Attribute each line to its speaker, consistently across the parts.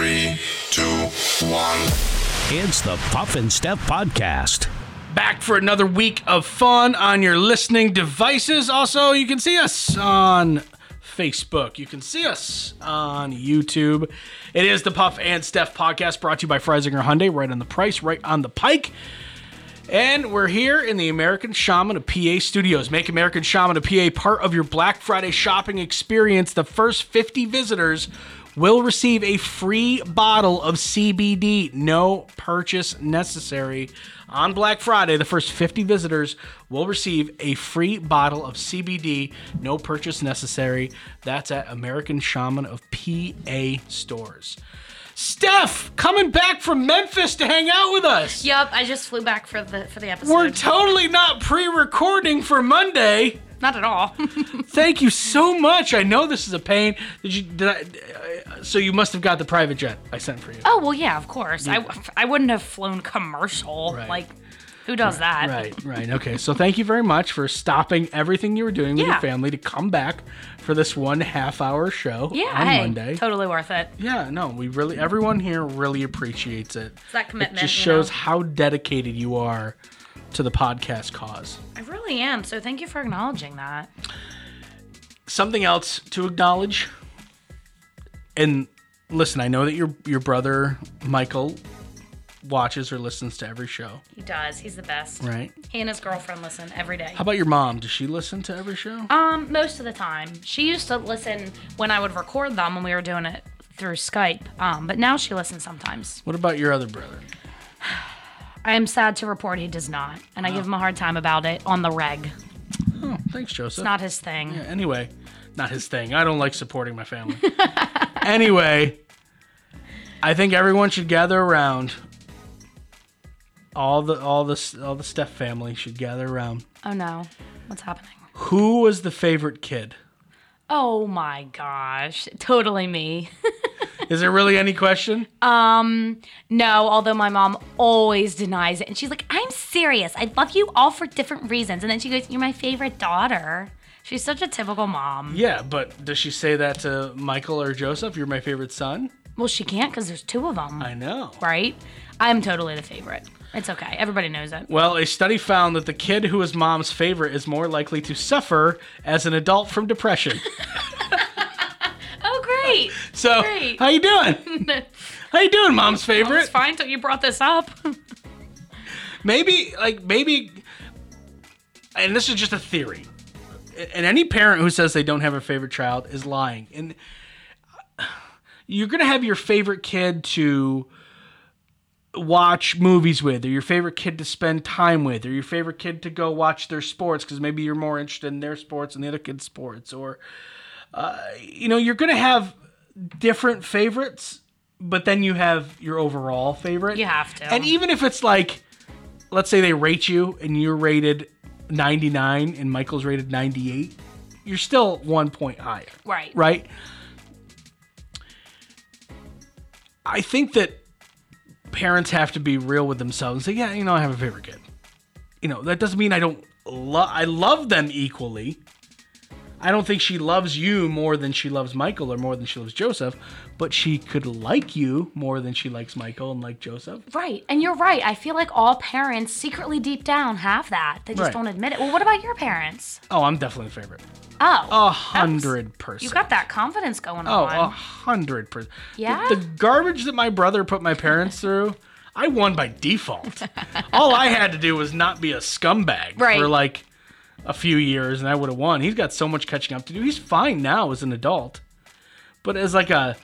Speaker 1: Three, two, one.
Speaker 2: It's the Puff and Steph Podcast.
Speaker 3: Back for another week of fun on your listening devices. Also, you can see us on Facebook. You can see us on YouTube. It is the Puff and Steph podcast brought to you by Freysinger Hyundai, right on the price, right on the pike. And we're here in the American Shaman of PA studios. Make American Shaman of PA part of your Black Friday shopping experience. The first 50 visitors will receive a free bottle of CBD, no purchase necessary. On Black Friday, the first 50 visitors will receive a free bottle of CBD, no purchase necessary. That's at American Shaman of PA stores. Steph, coming back from Memphis to hang out with us.
Speaker 4: Yep, I just flew back for the for the episode.
Speaker 3: We're totally not pre-recording for Monday.
Speaker 4: Not at all.
Speaker 3: Thank you so much. I know this is a pain. Did you? Did I? Uh, so you must have got the private jet I sent for you.
Speaker 4: oh well, yeah, of course. I I wouldn't have flown commercial.
Speaker 3: Right.
Speaker 4: Like, who does that?
Speaker 3: Right, right. Okay. So thank you very much for stopping everything you were doing with your family to come back for this one half hour show
Speaker 4: Yeah,
Speaker 3: on
Speaker 4: hey,
Speaker 3: Monday.
Speaker 4: totally worth it.
Speaker 3: Yeah, no, we really everyone here really appreciates it.
Speaker 4: It's that commitment.
Speaker 3: It just shows
Speaker 4: know?
Speaker 3: how dedicated you are to the podcast cause.
Speaker 4: I really am. So thank you for acknowledging that.
Speaker 3: something else to acknowledge. And listen, I know that your your brother Michael watches or listens to every show,
Speaker 4: He does. He's the best.
Speaker 3: right?
Speaker 4: He and his girlfriend listen every day.
Speaker 3: How about your mom? Does she listen to every show?
Speaker 4: Um, most of the time. She used to listen when I would record them when we were doing it through Skype. Um, but now she listens sometimes.
Speaker 3: What about your other brother?
Speaker 4: I am sad to report he does not, and I give him a hard time about it on the reg.
Speaker 3: Oh, thanks, Joseph.
Speaker 4: It's not his thing.
Speaker 3: Yeah, anyway, not his thing. I don't like supporting my family. anyway, I think everyone should gather around. All the all the all the Steph family should gather around.
Speaker 4: Oh no, what's happening?
Speaker 3: Who was the favorite kid?
Speaker 4: Oh my gosh, totally me.
Speaker 3: Is there really any question?
Speaker 4: Um, no, although my mom always denies it, and she's like, "I'm serious. I love you all for different reasons." And then she goes, "You're my favorite daughter." She's such a typical mom.
Speaker 3: Yeah, but does she say that to Michael or Joseph? You're my favorite son?
Speaker 4: Well, she can't because there's two of them,
Speaker 3: I know.
Speaker 4: right? I'm totally the favorite. It's okay. Everybody knows it.
Speaker 3: Well, a study found that the kid who is mom's favorite is more likely to suffer as an adult from depression.
Speaker 4: Great.
Speaker 3: So,
Speaker 4: Great.
Speaker 3: how you doing? How you doing, mom's favorite?
Speaker 4: It's fine till you brought this up.
Speaker 3: maybe like maybe and this is just a theory and any parent who says they don't have a favorite child is lying and you're gonna have your favorite kid to watch movies with or your favorite kid to spend time with or your favorite kid to go watch their sports because maybe you're more interested in their sports and the other kid's sports or uh, you know you're gonna have different favorites but then you have your overall favorite
Speaker 4: You have to.
Speaker 3: and even if it's like, let's say they rate you and you're rated 99 and Michael's rated 98, you're still one point higher.
Speaker 4: Right.
Speaker 3: Right? I think that parents have to be real with themselves and say, yeah, you know, I have a favorite kid. You know, that doesn't mean I don't love, I love them equally. I don't think she loves you more than she loves Michael or more than she loves Joseph, but she could like you more than she likes Michael and like Joseph.
Speaker 4: Right. And you're right. I feel like all parents secretly deep down have that. They just
Speaker 3: Right.
Speaker 4: don't admit it. Well, what about your parents?
Speaker 3: Oh, I'm definitely the favorite.
Speaker 4: Oh.
Speaker 3: A hundred percent.
Speaker 4: You got that confidence going
Speaker 3: Oh,
Speaker 4: on.
Speaker 3: a hundred percent.
Speaker 4: Yeah?
Speaker 3: The, the garbage that my brother put my parents through, I won by default. All I had to do was not be a scumbag
Speaker 4: Right.
Speaker 3: for like a few years, and I would have won. He's got so much catching up to do. He's fine now as an adult, but as like a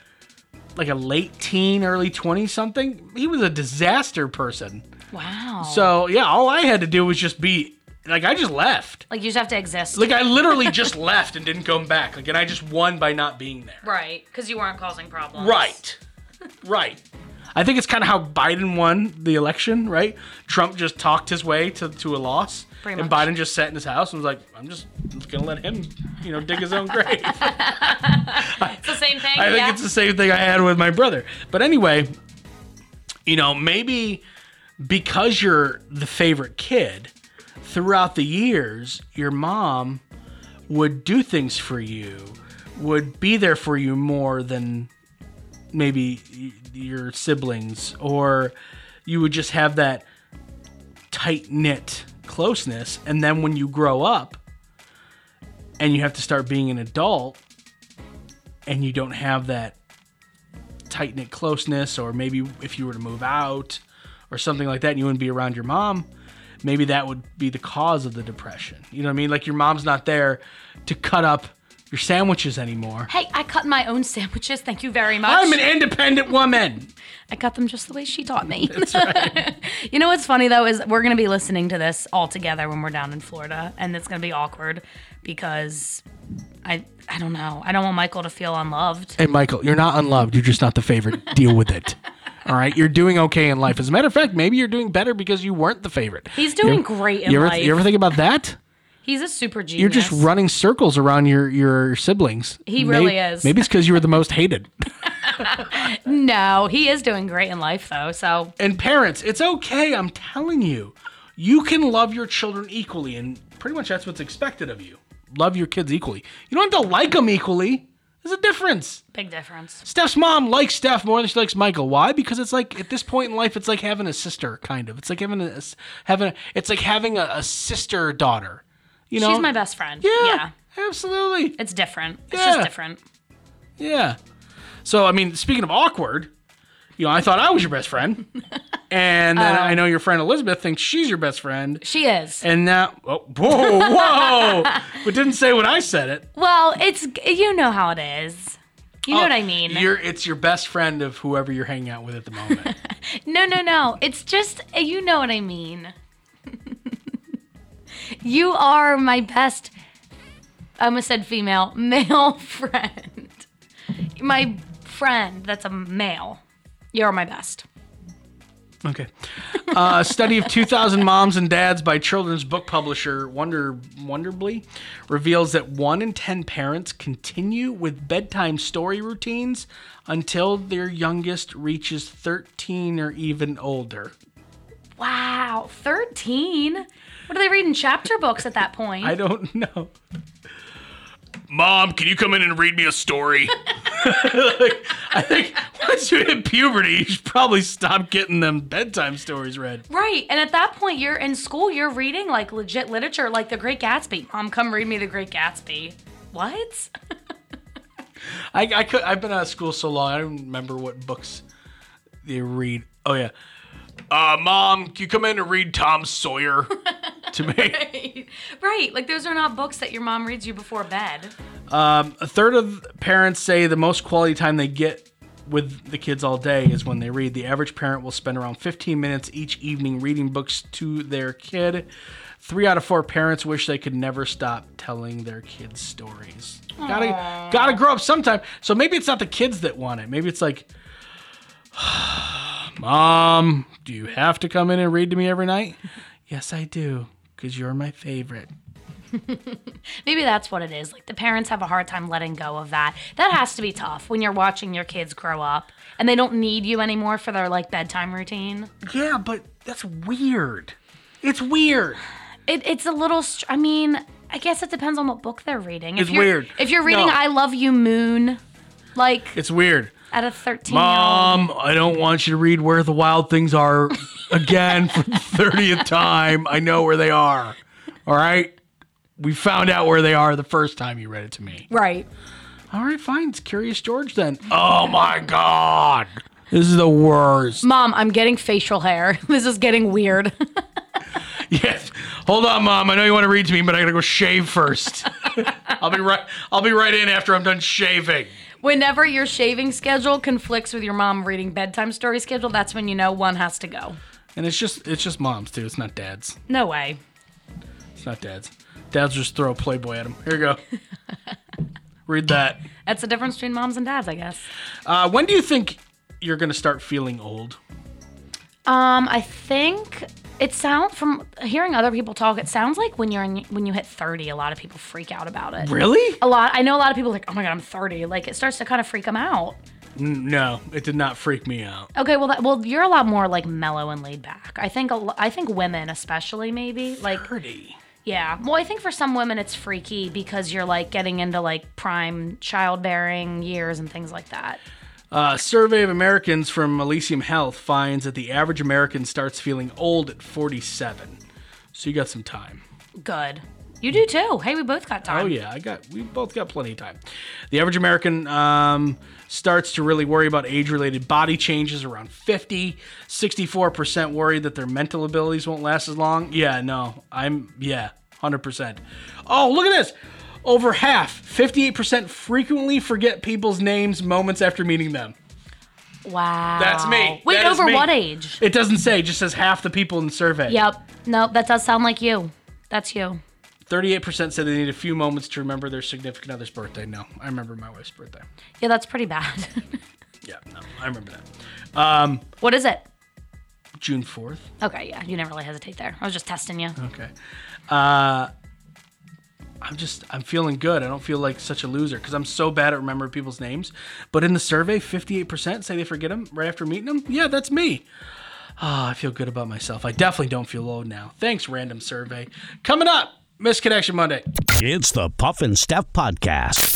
Speaker 3: like a late teen, early twenty something, he was a disaster person.
Speaker 4: Wow.
Speaker 3: So yeah, all I had to do was just be like I just left.
Speaker 4: like you just have to exist.
Speaker 3: Like I literally just left and didn't come back. Like and I just won by not being there.
Speaker 4: right. Because you weren't causing problems.
Speaker 3: Right. Right. I think it's kind of how Biden won the election, right? Trump just talked his way to, to a loss.
Speaker 4: Pretty
Speaker 3: and
Speaker 4: much.
Speaker 3: Biden just sat in his house and was like, I'm just going to let him, you know, dig his own grave.
Speaker 4: It's the same thing.
Speaker 3: I think
Speaker 4: yeah.
Speaker 3: it's the same thing I had with my brother. But anyway, you know, maybe because you're the favorite kid, throughout the years, your mom would do things for you, would be there for you more than maybe your siblings, or you would just have that tight knit closeness. And then when you grow up and you have to start being an adult and you don't have that tight knit closeness, or maybe if you were to move out or something like that and you wouldn't be around your mom, maybe that would be the cause of the depression. You know what I mean? Like your mom's not there to cut up your sandwiches anymore.
Speaker 4: Hey, I cut my own sandwiches. Thank you very much.
Speaker 3: I'm an independent woman.
Speaker 4: I cut them just the way she taught me. That's right. you know what's funny though is we're gonna be listening to this all together when we're down in Florida, and it's gonna be awkward because I I don't know. I don't want Michael to feel unloved.
Speaker 3: Hey, Michael, you're not unloved. You're just not the favorite. Deal with it. All right, you're doing okay in life. As a matter of fact, maybe you're doing better because you weren't the favorite.
Speaker 4: He's doing
Speaker 3: You-
Speaker 4: great in
Speaker 3: you ever,
Speaker 4: life.
Speaker 3: You ever think about that?
Speaker 4: He's a super genius.
Speaker 3: You're just running circles around your your siblings.
Speaker 4: He
Speaker 3: May-
Speaker 4: really is.
Speaker 3: Maybe it's because you were the most hated.
Speaker 4: No, he is doing great in life though. So
Speaker 3: And parents, it's okay. I'm telling you, you can love your children equally, and pretty much that's what's expected of you. Love your kids equally. You don't have to like them equally. There's a difference.
Speaker 4: big difference.
Speaker 3: Steph's mom likes Steph more than she likes Michael. Why? Because it's like at this point in life, it's like having a sister, kind of. It's like having a having a, it's like having a, a sister daughter. You know,
Speaker 4: She's my best friend.
Speaker 3: Yeah, absolutely.
Speaker 4: It's different. It's
Speaker 3: Yeah.
Speaker 4: just different.
Speaker 3: Yeah. So I mean, speaking of awkward, you know, I thought I was your best friend, and then I oh. know your friend Elizabeth thinks she's your best friend,
Speaker 4: She is.
Speaker 3: and now, oh, whoa, whoa, but didn't say when I said it.
Speaker 4: Well, it's you know how it is. You know oh, what I mean?
Speaker 3: Oh, it's your best friend of whoever you're hanging out with at the moment.
Speaker 4: No, no, no. It's just you know what I mean. You are my best. I almost said female, male friend. My friend that's a male. You're my best.
Speaker 3: Okay. Uh, study of 2,000 moms and dads by children's book publisher Wonder Wonderbly reveals that one in 10 parents continue with bedtime story routines until their youngest reaches 13 or even older.
Speaker 4: Wow, thirteen. What are they reading? Chapter books at that point?
Speaker 3: I don't know.
Speaker 1: Mom, can you come in and read me a story?
Speaker 3: I think once you hit puberty, you should probably stop getting them bedtime stories read.
Speaker 4: Right, and at that point, you're in school. You're reading like legit literature, like The Great Gatsby. Mom, come read me The Great Gatsby. What?
Speaker 3: I, I could I've been out of school so long I don't remember what books they read. Oh yeah.
Speaker 1: Uh, Mom, can you come in and read Tom Sawyer?
Speaker 3: To me.
Speaker 4: right, like those are not books that your mom reads you before bed.
Speaker 3: A third of parents say the most quality time they get with the kids all day is when they read. The average parent will spend around 15 minutes each evening reading books to their kid. Three out of four parents wish they could never stop telling their kids stories. Gotta, gotta grow up sometime. So maybe it's not the kids that want it. Maybe it's like, Mom, do you have to come in and read to me every night? yes, I do, because you're my favorite.
Speaker 4: Maybe that's what it is. Like the parents have a hard time letting go of that. That has to be tough when you're watching your kids grow up and they don't need you anymore for their like bedtime routine.
Speaker 3: Yeah, but that's weird. It's weird.
Speaker 4: It, it's a little. Str- I mean, I guess it depends on what book they're reading.
Speaker 3: It's
Speaker 4: you're,
Speaker 3: weird.
Speaker 4: If you're reading
Speaker 3: No.
Speaker 4: "I Love You, Moon," like
Speaker 3: It's weird.
Speaker 4: At a 13.
Speaker 3: Mom, I don't want you to read Where the Wild Things Are again for the 30th time. I know where they are. All right? We found out where they are the first time you read it to me.
Speaker 4: Right.
Speaker 3: All right, fine. It's Curious George then. Oh my God. This is the worst.
Speaker 4: Mom, I'm getting facial hair. This is getting weird.
Speaker 3: Yes. Hold on, Mom. I know you want to read to me, but I gotta go shave first. I'll be right I'll be right in after I'm done shaving.
Speaker 4: Whenever your shaving schedule conflicts with your mom reading bedtime story schedule, that's when you know one has to go.
Speaker 3: And it's just it's just moms too. It's not dads.
Speaker 4: No way.
Speaker 3: It's not dads. Dads just throw a Playboy at him. Here you go. Read that.
Speaker 4: That's the difference between moms and dads, I guess.
Speaker 3: Uh, when do you think you're gonna start feeling old?
Speaker 4: Um, I think it sounds from hearing other people talk. It sounds like when you're in, when you hit 30, a lot of people freak out about it.
Speaker 3: Really?
Speaker 4: A lot. I know a lot of people are like, oh my god, I'm 30. Like it starts to kind of freak them out.
Speaker 3: No, it did not freak me out.
Speaker 4: Okay, well, that, well, you're a lot more like mellow and laid back. I think, a I think women, especially, maybe like,
Speaker 3: Pretty.
Speaker 4: yeah. Well, I think for some women it's freaky because you're like getting into like prime childbearing years and things like that.
Speaker 3: A survey of Americans from Elysium Health finds that the average American starts feeling old at 47. So you got some time.
Speaker 4: Good. You do too. Hey, we both got time.
Speaker 3: Oh yeah, I got. We both got plenty of time. The average American um, starts to really worry about age-related body changes around 50. 64% worried that their mental abilities won't last as long. Yeah, no, I'm yeah, 100%. Oh, look at this. Over half, 58% frequently forget people's names moments after meeting them.
Speaker 4: Wow.
Speaker 3: That's me.
Speaker 4: Wait,
Speaker 3: That is
Speaker 4: over
Speaker 3: me.
Speaker 4: what age?
Speaker 3: It doesn't say, it just says half the people in the survey.
Speaker 4: Yep. Nope, that does sound like you. That's you.
Speaker 3: 38% said they need a few moments to remember their significant other's birthday. No, I remember my wife's birthday.
Speaker 4: Yeah, that's pretty bad.
Speaker 3: Yeah, no, I remember that.
Speaker 4: what is it?
Speaker 3: June 4th.
Speaker 4: Okay, yeah, you didn't really hesitate there. I was just testing you.
Speaker 3: Okay. Uh, I'm just, I'm feeling good. I don't feel like such a loser because I'm so bad at remembering people's names. But in the survey, 58% say they forget them right after meeting them. Yeah, that's me. Ah, I feel good about myself. I definitely don't feel old now. Thanks, random survey. Coming up, Misconnection Monday.
Speaker 2: It's the Puff and Steph Podcast.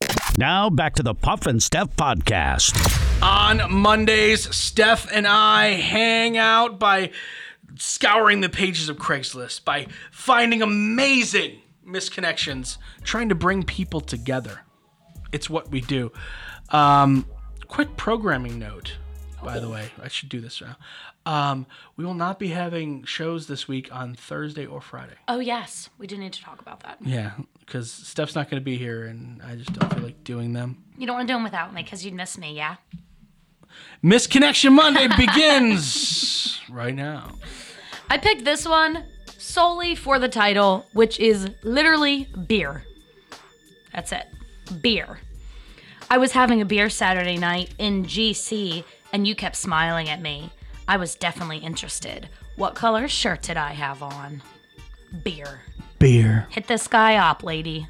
Speaker 2: Now back to the Puff and Steph Podcast.
Speaker 3: On Mondays, Steph and I hang out by scouring the pages of Craigslist, by finding amazing misconnections, trying to bring people together. It's what we do. Um, quick programming note, by the way. I should do this now. Um, we will not be having shows this week on Thursday or Friday.
Speaker 4: Oh, yes. We do need to talk about that.
Speaker 3: Yeah, because Steph's not going to be here, and I just don't feel like doing them.
Speaker 4: You don't want to do them without me because you'd miss me, yeah?
Speaker 3: Misconnection Monday begins right now.
Speaker 4: I picked this one solely for the title, which is literally beer. That's it. Beer. I was having a beer Saturday night in GC, and you kept smiling at me. I was definitely interested. What color shirt did I have on? Beer.
Speaker 3: Beer.
Speaker 4: Hit this guy up, lady.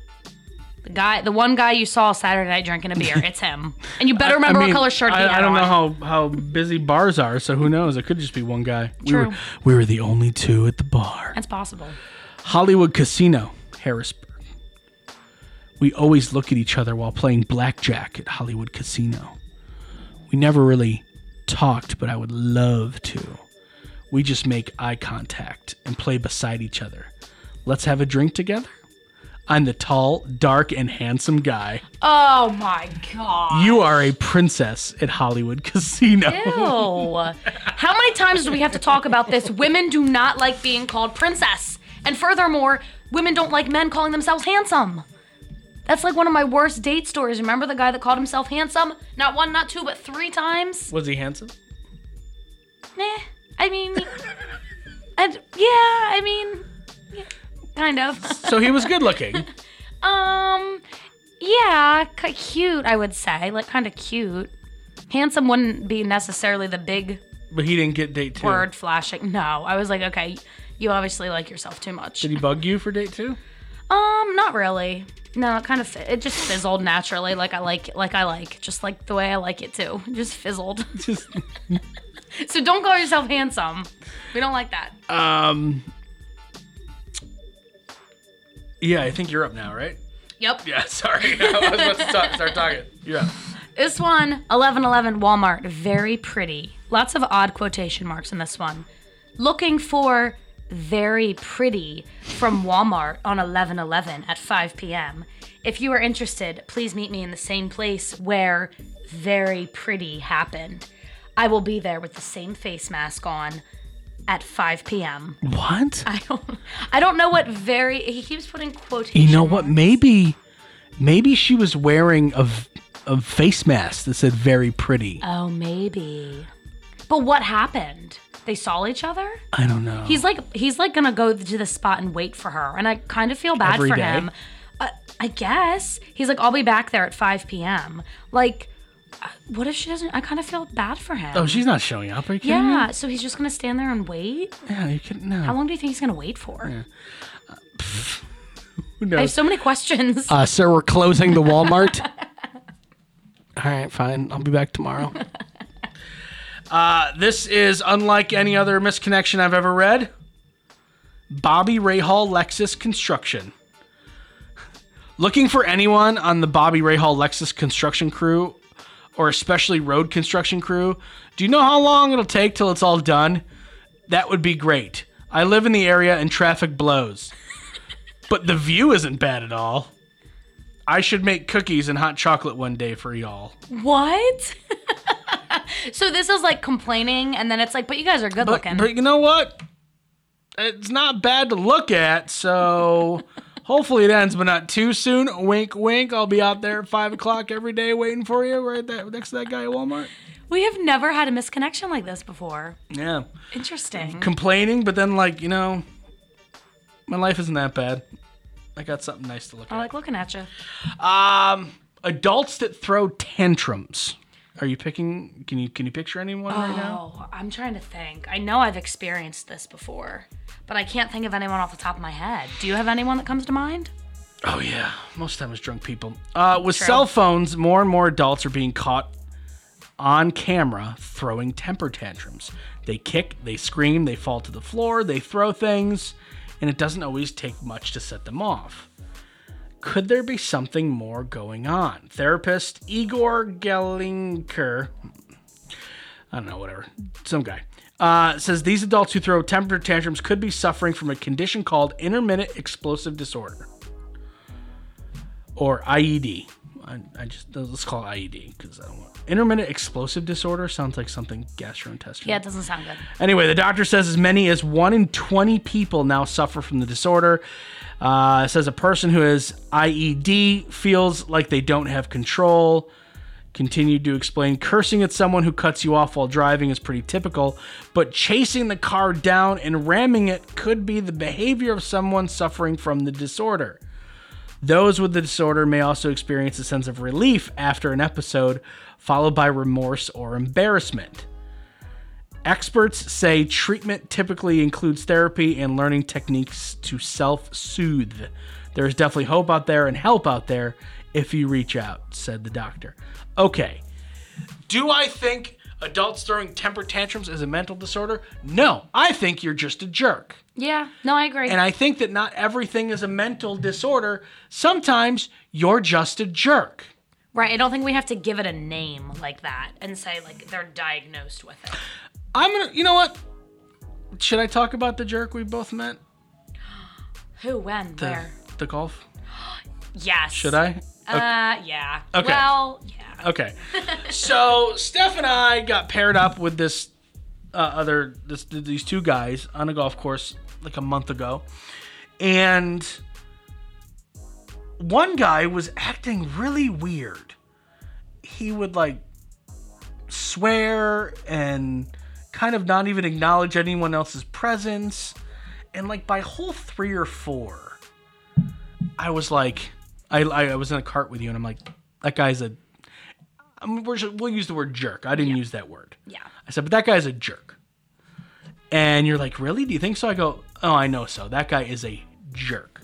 Speaker 4: The guy, the one guy you saw Saturday night drinking a beer, it's him. And you better remember
Speaker 3: I mean,
Speaker 4: what color shirt he
Speaker 3: I,
Speaker 4: had
Speaker 3: I don't
Speaker 4: on.
Speaker 3: know how, how busy bars are, so who knows? It could just be one guy. We
Speaker 4: True.
Speaker 3: were, we were the only two at the bar.
Speaker 4: That's possible.
Speaker 3: Hollywood Casino, Harrisburg. We always look at each other while playing blackjack at Hollywood Casino. We never really talked, but I would love to. We just make eye contact and play beside each other. Let's have a drink together? I'm the tall, dark, and handsome guy.
Speaker 4: Oh my god.
Speaker 3: You are a princess at Hollywood Casino.
Speaker 4: Ew. How many times do we have to talk about this? Women do not like being called princess. And furthermore, women don't like men calling themselves handsome. That's like one of my worst date stories. Remember the guy that called himself handsome? Not one, not two, but three times?
Speaker 3: Was he handsome?
Speaker 4: Nah. I mean, I'd, yeah, I mean, yeah, kind of.
Speaker 3: So he was good looking.
Speaker 4: Um, yeah, cute, I would say. Like, kind of cute. Handsome wouldn't be necessarily the big
Speaker 3: but he didn't get date two.
Speaker 4: word flashing. No, I was like, okay, you obviously like yourself too much.
Speaker 3: Did he bug you for date two?
Speaker 4: Um, not really. No, it kind of it just fizzled naturally, like I like, like I like, just like the way I like it too. Just fizzled.
Speaker 3: Just
Speaker 4: so don't call yourself handsome. We don't like that.
Speaker 3: um. Yeah, I think you're up now, right?
Speaker 4: Yep.
Speaker 3: Yeah, sorry. I was about to talk, start talking. You're up.
Speaker 4: This one, 1111 Walmart, very pretty. Lots of odd quotation marks in this one. Looking for very pretty from Walmart on 1111 at 5 p.m. If you are interested, please meet me in the same place where very pretty happened. I will be there with the same face mask on at 5 p.m.
Speaker 3: What?
Speaker 4: I don't I don't know what very he keeps putting quotation
Speaker 3: You know what? Maybe, maybe she was wearing a a face mask that said "very pretty."
Speaker 4: Oh, maybe. But what happened? They saw each other?
Speaker 3: I don't know.
Speaker 4: He's like he's like gonna go to the spot and wait for her, and I kind of feel bad
Speaker 3: Every
Speaker 4: for
Speaker 3: day?
Speaker 4: him. Uh, I guess he's like, I'll be back there at 5 p.m. Like, what if she doesn't? I kind of feel bad for him.
Speaker 3: oh, she's not showing up. Are you kidding
Speaker 4: yeah. So he's just gonna stand there and wait.
Speaker 3: Yeah, you can no.
Speaker 4: How long do you think he's gonna wait for?
Speaker 3: Who
Speaker 4: I have so many questions.
Speaker 3: Uh, sir, we're closing the Walmart. All right, fine. I'll be back tomorrow. uh, this is unlike any other misconnection I've ever read. Bobby Rahal Lexus Construction. Looking for anyone on the Bobby Rahal Lexus construction crew, or especially road construction crew? Do you know how long it'll take till it's all done? That would be great. I live in the area and traffic blows. But the view isn't bad at all. I should make cookies and hot chocolate one day for y'all.
Speaker 4: what? so this is like complaining, and then it's like, but you guys are good
Speaker 3: But,
Speaker 4: looking.
Speaker 3: but you know what? It's not bad to look at, so hopefully it ends, but not too soon. Wink, wink. I'll be out there at 5 o'clock every day waiting for you right there next to that guy at Walmart.
Speaker 4: we have never had a misconnection like this before.
Speaker 3: Yeah.
Speaker 4: Interesting.
Speaker 3: Complaining, but then, like, you know, my life isn't that bad. I got something nice to look
Speaker 4: I
Speaker 3: at.
Speaker 4: I like looking at you.
Speaker 3: Um, adults that throw tantrums. Are you picking? Can you can you picture anyone right now?
Speaker 4: Oh, I'm trying to think. I know I've experienced this before, but I can't think of anyone off the top of my head. Do you have anyone that comes to mind?
Speaker 3: Oh yeah, most of the time it's drunk people. Uh, with
Speaker 4: True.
Speaker 3: cell phones, more and more adults are being caught on camera throwing temper tantrums. They kick, they scream, they fall to the floor, they throw things, and it doesn't always take much to set them off. Could there be something more going on? Therapist Igor Galynker, I don't know, whatever, some guy, uh, says these adults who throw temper tantrums could be suffering from a condition called intermittent explosive disorder or IED. I, I just let's call it IED because I don't want intermittent explosive disorder sounds like something gastrointestinal.
Speaker 4: Yeah, it doesn't sound good.
Speaker 3: Anyway, the doctor says as many as one in 20 people now suffer from the disorder. Uh, says a person who has IED feels like they don't have control. Continued to explain cursing at someone who cuts you off while driving is pretty typical, but chasing the car down and ramming it could be the behavior of someone suffering from the disorder. Those with the disorder may also experience a sense of relief after an episode, followed by remorse or embarrassment. Experts say treatment typically includes therapy and learning techniques to self soothe. There's definitely hope out there and help out there if you reach out, said the doctor. Okay. Do I think adults throwing temper tantrums is a mental disorder? No. I think you're just a jerk.
Speaker 4: Yeah, no, I agree.
Speaker 3: And I think that not everything is a mental disorder. Sometimes you're just a jerk.
Speaker 4: right, I don't think we have to give it a name like that and say like they're diagnosed with it.
Speaker 3: I'm gonna, you know what? Should I talk about the jerk we both met?
Speaker 4: Who, when,
Speaker 3: The,
Speaker 4: where?
Speaker 3: the golf?
Speaker 4: Yes.
Speaker 3: Should I?
Speaker 4: Uh, yeah.
Speaker 3: Okay.
Speaker 4: Well, yeah.
Speaker 3: Okay. so Steph and I got paired up with this uh, other this these two guys on a golf course like a month ago, And one guy was acting really weird. He would like swear and kind of not even acknowledge anyone else's presence. And like by hole three or four, I was like, I, I was in a cart with you, and I'm like, that guy's a. I mean, we're just, we'll use the word jerk. I didn't use that word.
Speaker 4: Yeah.
Speaker 3: I said, but that guy's a jerk. And you're like, really? Do you think so? I go, oh, I know so. That guy is a jerk.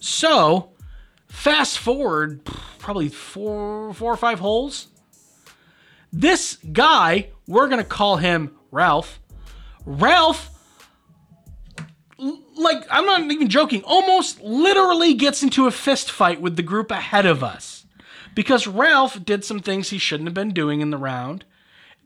Speaker 3: So, fast forward probably four, four or five holes. This guy, we're gonna call him Ralph. Ralph, like I'm not even joking, almost literally gets into a fist fight with the group ahead of us because Ralph did some things he shouldn't have been doing in the round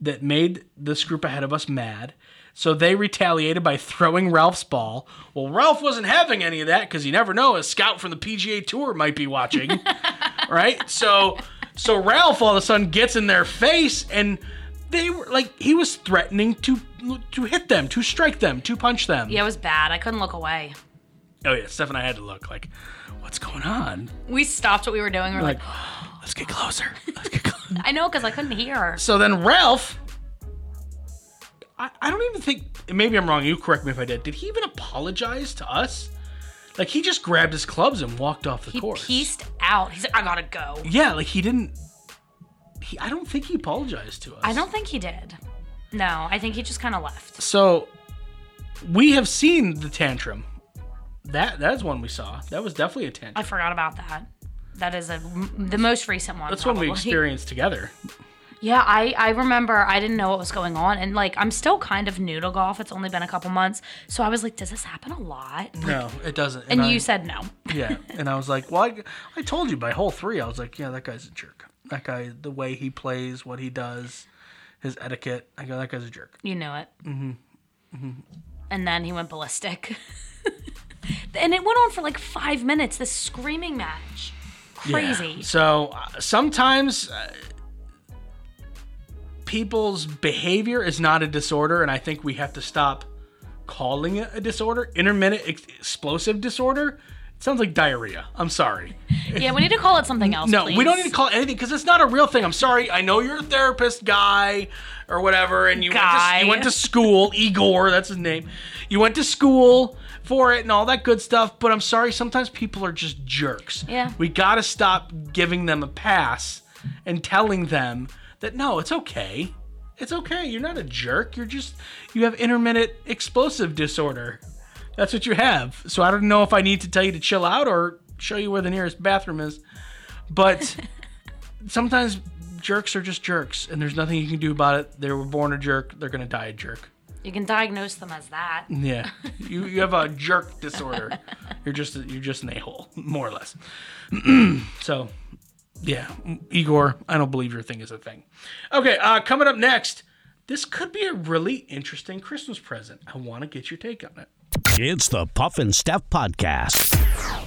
Speaker 3: that made this group ahead of us mad. So they retaliated by throwing Ralph's ball. Well, Ralph wasn't having any of that because you never know, a scout from the PGA Tour might be watching, right? So, so Ralph all of a sudden gets in their face, and they were like he was threatening to to hit them, to strike them, to punch them.
Speaker 4: Yeah, it was bad. I couldn't look away.
Speaker 3: Oh yeah, Steph and I had to look like, what's going on?
Speaker 4: We stopped what we were doing. We're like,
Speaker 3: Like, let's get closer. Let's get closer.
Speaker 4: I know, because I couldn't hear.
Speaker 3: So then Ralph, I, I don't even think, maybe I'm wrong, you correct me if I did. Did he even apologize to us? Like he just grabbed his clubs and walked off the
Speaker 4: He
Speaker 3: course.
Speaker 4: He pieced out. He's like, I gotta go.
Speaker 3: yeah, like he didn't, he, I don't think he apologized to us.
Speaker 4: I don't think he did. No, I think he just kind of left.
Speaker 3: So we have seen the tantrum. That That's one we saw. That was definitely a tantrum.
Speaker 4: I forgot about that. That is a the most recent one.
Speaker 3: That's one we experienced together.
Speaker 4: Yeah, I, I remember I didn't know what was going on. And like, I'm still kind of new to golf. It's only been a couple months. So I was like, does this happen a lot?
Speaker 3: No, it doesn't.
Speaker 4: And
Speaker 3: I-
Speaker 4: you said no.
Speaker 3: Yeah, and I was like, well, I, I told you by hole three. I was like, yeah, that guy's a jerk. That guy, the way he plays, what he does, his etiquette. I go, that guy's a jerk.
Speaker 4: You know it. Mm-hmm. Mm-hmm. And then he went ballistic. and it went on for like five minutes, this screaming match. Crazy.
Speaker 3: Yeah. So uh, sometimes uh, people's behavior is not a disorder, and I think we have to stop calling it a disorder. Intermittent ex- explosive disorder. Sounds like diarrhea. I'm sorry.
Speaker 4: Yeah, we need to call it something else.
Speaker 3: No, we don't need to call it anything because it's not a real thing. I'm sorry. I know you're a therapist guy or whatever, and you went to you went to school. Igor, that's his name. You went to school for it and all that good stuff. But I'm sorry. Sometimes people are just jerks.
Speaker 4: Yeah.
Speaker 3: We gotta stop giving them a pass and telling them that no, it's okay. It's okay. You're not a jerk. You're just you have intermittent explosive disorder. That's what you have. So I don't know if I need to tell you to chill out or show you where the nearest bathroom is. But sometimes jerks are just jerks, and there's nothing you can do about it. They were born a jerk. They're gonna die a jerk.
Speaker 4: You can diagnose them as that.
Speaker 3: Yeah, you you have a jerk disorder. You're just you're just an a hole, more or less. so, yeah, Igor, I don't believe your thing is a thing. Okay, uh, coming up next, this could be a really interesting Christmas present. I want to get your take on it.
Speaker 2: It's the Puff and Steph Podcast.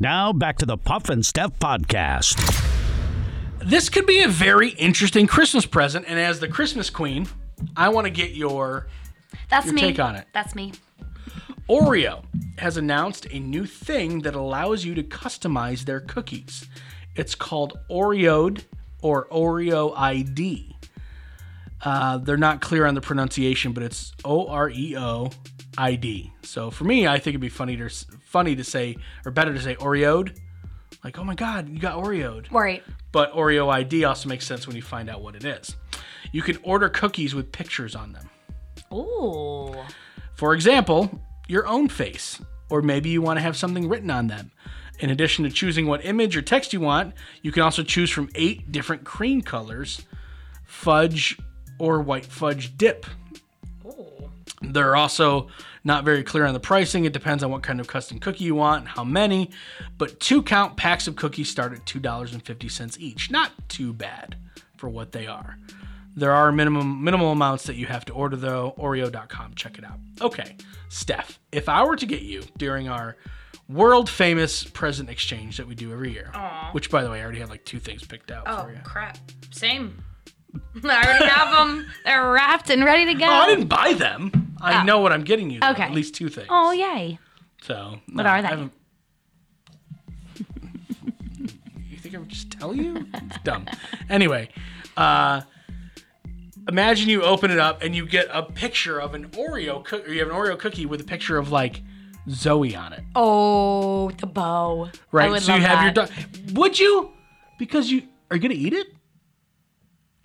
Speaker 2: Now back to the Puff and Steph podcast.
Speaker 3: This could be a very interesting Christmas present, and as the Christmas queen, I want to get your
Speaker 4: That's
Speaker 3: Your
Speaker 4: me.
Speaker 3: take on it.
Speaker 4: That's me.
Speaker 3: Oreo has announced a new thing that allows you to customize their cookies. It's called Oreoed or Oreo ID. Uh, they're not clear on the pronunciation, but it's O R E O I D. So for me, I think it'd be funny to funny to say, or better to say Oreoed. Like, oh my God, you got Oreoed.
Speaker 4: Right.
Speaker 3: But Oreo ID also makes sense when you find out what it is. You can order cookies with pictures on them.
Speaker 4: Ooh.
Speaker 3: For example, your own face, or maybe you want to have something written on them. In addition to choosing what image or text you want, you can also choose from eight different cream colors, fudge, or white fudge dip. They're also not very clear on the pricing. It depends on what kind of custom cookie you want and how many. But two count packs of cookies start at $2.50 each. Not too bad for what they are. There are minimum minimal amounts that you have to order though. Oreo.com, check it out. Okay, Steph, if I were to get you during our world famous present exchange that we do every year, which by the way, I already have like two things picked out
Speaker 4: Oh
Speaker 3: for you.
Speaker 4: crap. Same. I already have them. They're wrapped and ready to go.
Speaker 3: Oh, I didn't buy them. I
Speaker 4: Oh.
Speaker 3: know what I'm getting you. though,
Speaker 4: Okay.
Speaker 3: At least two things.
Speaker 4: Oh yay.
Speaker 3: So
Speaker 4: What
Speaker 3: no,
Speaker 4: are
Speaker 3: I
Speaker 4: they?
Speaker 3: haven't- you think I would just tell you? It's dumb. Anyway, uh, imagine you open it up and you get a picture of an Oreo cookie. You have an Oreo cookie with a picture of like Zoe on it,
Speaker 4: Oh, the bow. I
Speaker 3: right?
Speaker 4: would
Speaker 3: So you
Speaker 4: love
Speaker 3: have your
Speaker 4: that.
Speaker 3: dog. Would you? Because you are you gonna eat it?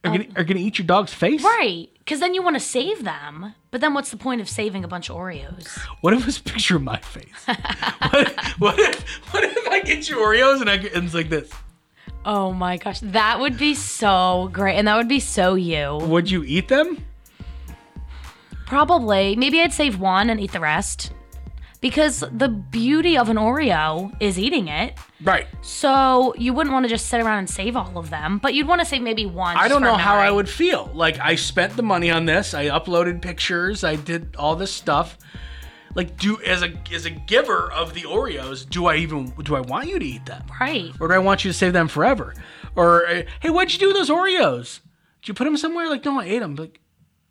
Speaker 3: Are you gonna, um, are gonna eat your dog's face?
Speaker 4: Right. Because then you want to save them. But then what's the point of saving a bunch of Oreos?
Speaker 3: What if it's a picture of my face? what, what if what if I get you Oreos and I and it's like this?
Speaker 4: Oh my gosh. That would be so great. And that would be so you.
Speaker 3: Would you eat them?
Speaker 4: Probably. Maybe I'd save one and eat the rest. Because the beauty of an Oreo is eating it.
Speaker 3: Right.
Speaker 4: So you wouldn't want to just sit around and save all of them, but you'd want to save maybe one.
Speaker 3: I don't know how I would feel. Like I spent the money on this. I uploaded pictures. I did all this stuff. Like do as a as a giver of the Oreos, do I even do I want you to eat them?
Speaker 4: Right.
Speaker 3: Or do I want you to save them forever? Or uh, hey, what'd you do with those Oreos? Did you put them somewhere? Like no, I ate them. Like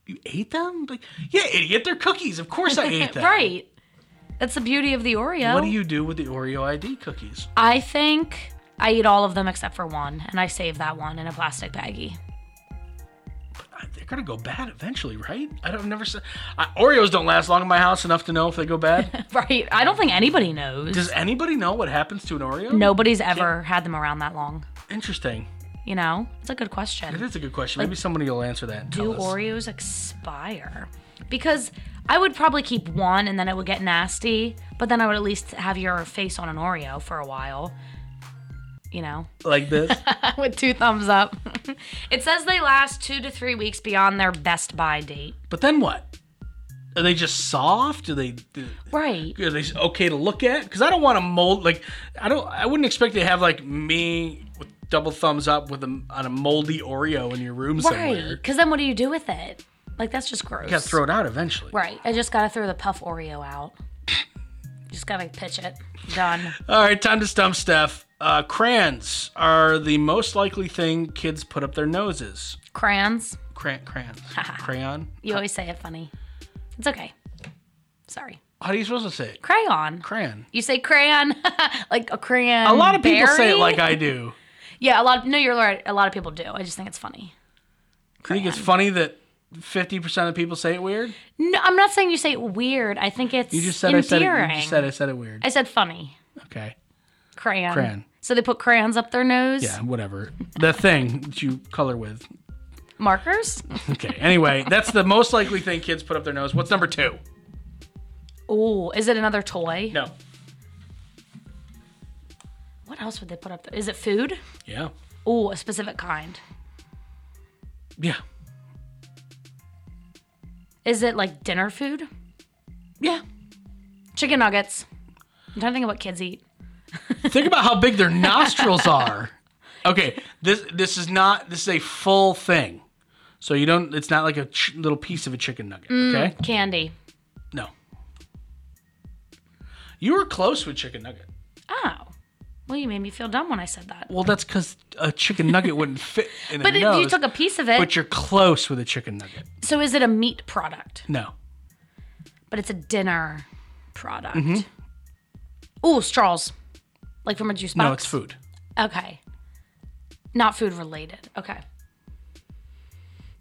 Speaker 3: you ate them? Like yeah, idiot, they're cookies. Of course I ate them.
Speaker 4: Right. That's the beauty of the Oreo.
Speaker 3: What do you do with the Oreo ID cookies?
Speaker 4: I think I eat all of them except for one, and I save that one in a plastic baggie.
Speaker 3: Uh, They're gonna go bad eventually, right? I don't never. said Oreos don't last long in my house enough to know if they go bad.
Speaker 4: Right. I don't think anybody knows.
Speaker 3: Does anybody know what happens to an Oreo?
Speaker 4: Nobody's ever had them around that long.
Speaker 3: Interesting.
Speaker 4: You know? It's a good question.
Speaker 3: It is a good question. Maybe somebody will answer that.
Speaker 4: Do. Oreos expire? Because I would probably keep one and then it would get nasty, but then I would at least have your face on an Oreo for a while. You know?
Speaker 3: like this?
Speaker 4: With two thumbs up. it says they last two to three weeks beyond their best buy date.
Speaker 3: but then what? Are they just soft? Do they?
Speaker 4: Right.
Speaker 3: are they okay to look at? Because I don't want to mold. Like I don't. I wouldn't expect to have like me with double thumbs up with a on a moldy Oreo in your room
Speaker 4: Right.
Speaker 3: somewhere.
Speaker 4: Because then what do you do with it? Like, that's just gross.
Speaker 3: You gotta throw it out eventually.
Speaker 4: Right. I just gotta throw the puff Oreo out. just gotta pitch it. Done.
Speaker 3: All right, time to stump Steph. Uh, crayons are the most likely thing kids put up their noses.
Speaker 4: Crayons.
Speaker 3: Cray- crayons. Crayon.
Speaker 4: You always say it funny. It's okay. Sorry.
Speaker 3: How are you supposed to say it?
Speaker 4: Crayon.
Speaker 3: Crayon.
Speaker 4: You say crayon, like a crayon.
Speaker 3: A lot of people say it like I do.
Speaker 4: Yeah, a lot. Of, no, you're right. A lot of people do. I just think it's funny.
Speaker 3: I think it's funny that 50% of people say it weird.
Speaker 4: No, I'm not saying you say it weird. I think it's
Speaker 3: You just said I said it. You just said I said it weird.
Speaker 4: I said funny.
Speaker 3: Okay.
Speaker 4: Crayon.
Speaker 3: Crayon.
Speaker 4: So they put crayons up their nose.
Speaker 3: Yeah, whatever. The thing that you color with.
Speaker 4: Markers.
Speaker 3: Okay. Anyway, that's the most likely thing kids put up their nose. What's number two?
Speaker 4: Oh, is it another toy?
Speaker 3: No.
Speaker 4: What else would they put up there? Is it food?
Speaker 3: Yeah.
Speaker 4: Oh, a specific kind.
Speaker 3: Yeah.
Speaker 4: Is it like dinner food?
Speaker 3: Yeah.
Speaker 4: Chicken nuggets. I'm trying to think of what kids eat.
Speaker 3: Think about how big their nostrils are. Okay, this this is not this is a full thing. So you don't it's not like a ch- little piece of a chicken nugget, mm, okay?
Speaker 4: Candy.
Speaker 3: No. You were close with chicken nugget.
Speaker 4: Oh. Well, you made me feel dumb when I said that.
Speaker 3: Well, that's cuz a chicken nugget wouldn't fit in a
Speaker 4: But if
Speaker 3: nose.
Speaker 4: you took a piece of it.
Speaker 3: but you're close with a chicken nugget.
Speaker 4: so is it a meat product?
Speaker 3: No.
Speaker 4: But it's a dinner product.
Speaker 3: Mm-hmm.
Speaker 4: Ooh, straws. Like from a juice box?
Speaker 3: No, it's food.
Speaker 4: Okay. Not food related. Okay.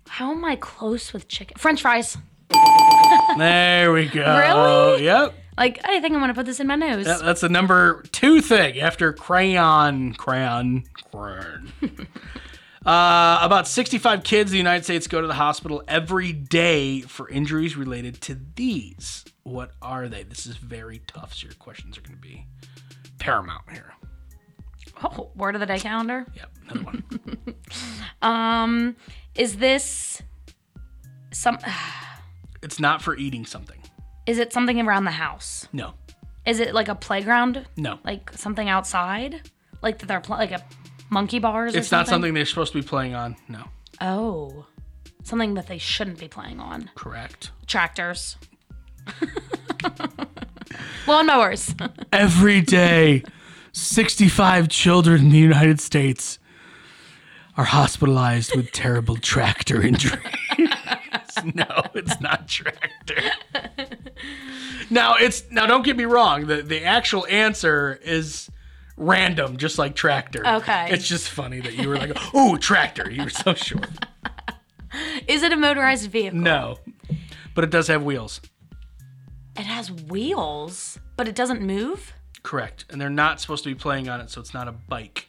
Speaker 4: How am I close with chicken? French fries.
Speaker 3: There we go.
Speaker 4: Really?
Speaker 3: Yep.
Speaker 4: Like, I think I'm to put this in my nose.
Speaker 3: That- That's the number two thing after crayon, crayon, crayon. uh, about 65 kids in the United States go to the hospital every day for injuries related to these. What are they? This is very tough, so your questions are going to be paramount here.
Speaker 4: Oh, word of the day calendar.
Speaker 3: Yep, another one.
Speaker 4: Um, is this some?
Speaker 3: it's not for eating something.
Speaker 4: Is it something around the house?
Speaker 3: No,
Speaker 4: Is it like a playground?
Speaker 3: no.
Speaker 4: Like something outside? Like that they're pl- like a monkey bars? Or
Speaker 3: It's not
Speaker 4: something?
Speaker 3: something they're supposed to be playing on. No,
Speaker 4: Oh, something that they shouldn't be playing on.
Speaker 3: correct.
Speaker 4: Tractors. Lawnmowers.
Speaker 3: Every day, 65 children in the United States are hospitalized with terrible tractor injuries. no, it's not tractor. Now it's now don't get me wrong, the the actual answer is random just like tractor.
Speaker 4: Okay.
Speaker 3: It's just funny that you were like, "Oh, tractor." You were so sure.
Speaker 4: Is it a motorized vehicle?
Speaker 3: No. But it does have wheels.
Speaker 4: It has wheels, but it doesn't move.
Speaker 3: Correct. And they're not supposed to be playing on it, so it's not a bike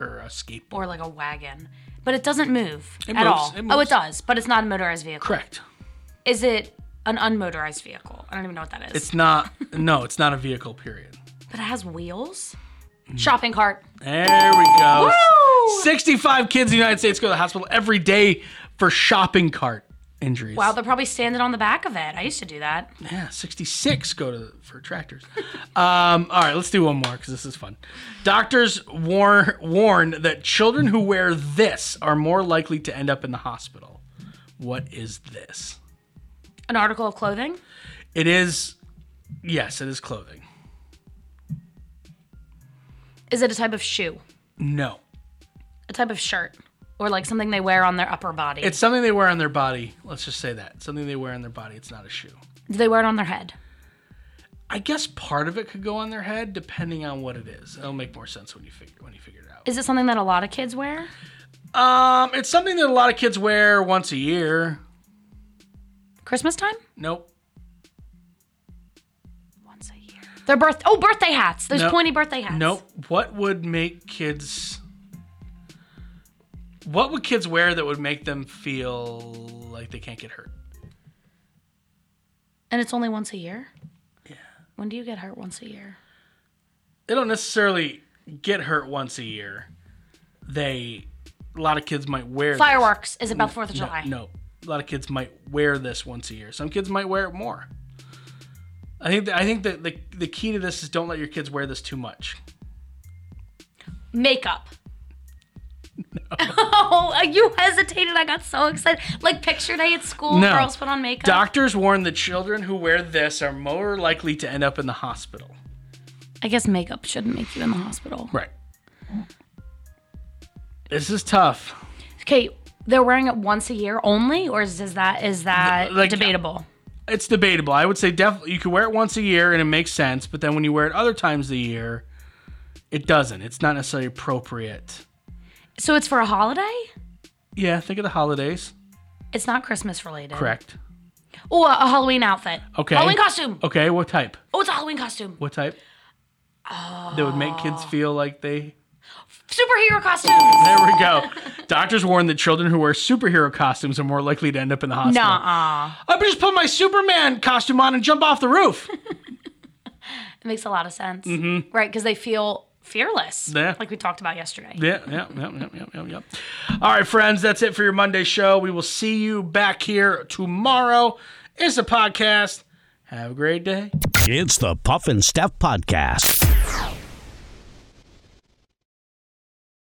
Speaker 3: or a skateboard.
Speaker 4: Or like a wagon. But it doesn't move
Speaker 3: It
Speaker 4: at
Speaker 3: moves,
Speaker 4: all.
Speaker 3: it
Speaker 4: Oh, it does, but it's not a motorized vehicle.
Speaker 3: Correct.
Speaker 4: Is it an unmotorized vehicle? I don't even know what that is.
Speaker 3: It's not. No, it's not a vehicle. Period.
Speaker 4: but it has wheels. Shopping cart.
Speaker 3: There we go.
Speaker 4: Woo!
Speaker 3: Sixty-five kids in the United States go to the hospital every day for shopping cart injuries.
Speaker 4: Wow, they're probably standing on the back of it. I used to do that.
Speaker 3: Yeah, sixty-six go to for tractors. um, all right, let's do one more because this is fun. Doctors warn warn that children who wear this are more likely to end up in the hospital. What is this?
Speaker 4: An article of clothing.
Speaker 3: It is. Yes, it is clothing.
Speaker 4: Is it a type of shoe?
Speaker 3: No,
Speaker 4: A type of shirt? Or like something they wear on their upper body?
Speaker 3: it's something they wear on their body. Let's just say that something they wear on their body. It's not a shoe.
Speaker 4: do they wear it on their head?
Speaker 3: I guess part of it could go on their head, depending on what it is. It'll make more sense when you figure when you figure it out.
Speaker 4: Is it something that a lot of kids wear?
Speaker 3: Um, it's something that a lot of kids wear once a year.
Speaker 4: Christmas time?
Speaker 3: Nope.
Speaker 4: Once a year. Their birth oh birthday hats. Those
Speaker 3: Nope.
Speaker 4: pointy birthday hats.
Speaker 3: Nope. What would make kids? What would kids wear that would make them feel like they can't get hurt?
Speaker 4: And it's only once a year? Yeah. When do you get hurt once a year?
Speaker 3: They don't necessarily get hurt once a year. They, a lot of kids might wear this.
Speaker 4: Fireworks. Is it about 4th of
Speaker 3: No,
Speaker 4: July?
Speaker 3: no, a lot of kids might wear this once a year. Some kids might wear it more. I think that, I think that the the key to this is don't let your kids wear this too much.
Speaker 4: Makeup. oh, you hesitated. I got so excited. Like picture day at school,
Speaker 3: No.
Speaker 4: girls put on makeup.
Speaker 3: Doctors warn that children who wear this are more likely to end up in the hospital.
Speaker 4: I guess makeup shouldn't make you in the hospital.
Speaker 3: Right. This is tough.
Speaker 4: Okay, they're wearing it once a year only, or is, is that is that
Speaker 3: Like- uh,
Speaker 4: debatable?
Speaker 3: it's debatable. I would say definitely you can wear it once a year and it makes sense, but then when you wear it other times of the year, it doesn't. It's not necessarily appropriate.
Speaker 4: So it's for a holiday?
Speaker 3: Yeah, think of the holidays.
Speaker 4: It's not Christmas related.
Speaker 3: Correct.
Speaker 4: Oh, a, a Halloween outfit.
Speaker 3: Okay.
Speaker 4: Halloween costume.
Speaker 3: Okay, what type?
Speaker 4: Oh, it's a Halloween costume.
Speaker 3: What type? Oh. That would make kids feel like they.
Speaker 4: Superhero costumes.
Speaker 3: There we go. Doctors warn that children who wear superhero costumes are more likely to end up in the hospital.
Speaker 4: Nuh-uh.
Speaker 3: I just put my Superman costume on and jump off the roof.
Speaker 4: It makes a lot of sense. Mm-hmm. Right, because they feel fearless.
Speaker 3: Yeah.
Speaker 4: Like we talked about yesterday.
Speaker 3: Yeah, yeah, yeah, yeah, yeah, yeah, yeah. All right, friends, that's it for your Monday show. We will see you back here tomorrow. It's a podcast. Have a great day.
Speaker 2: It's the Puff and Steph Podcast.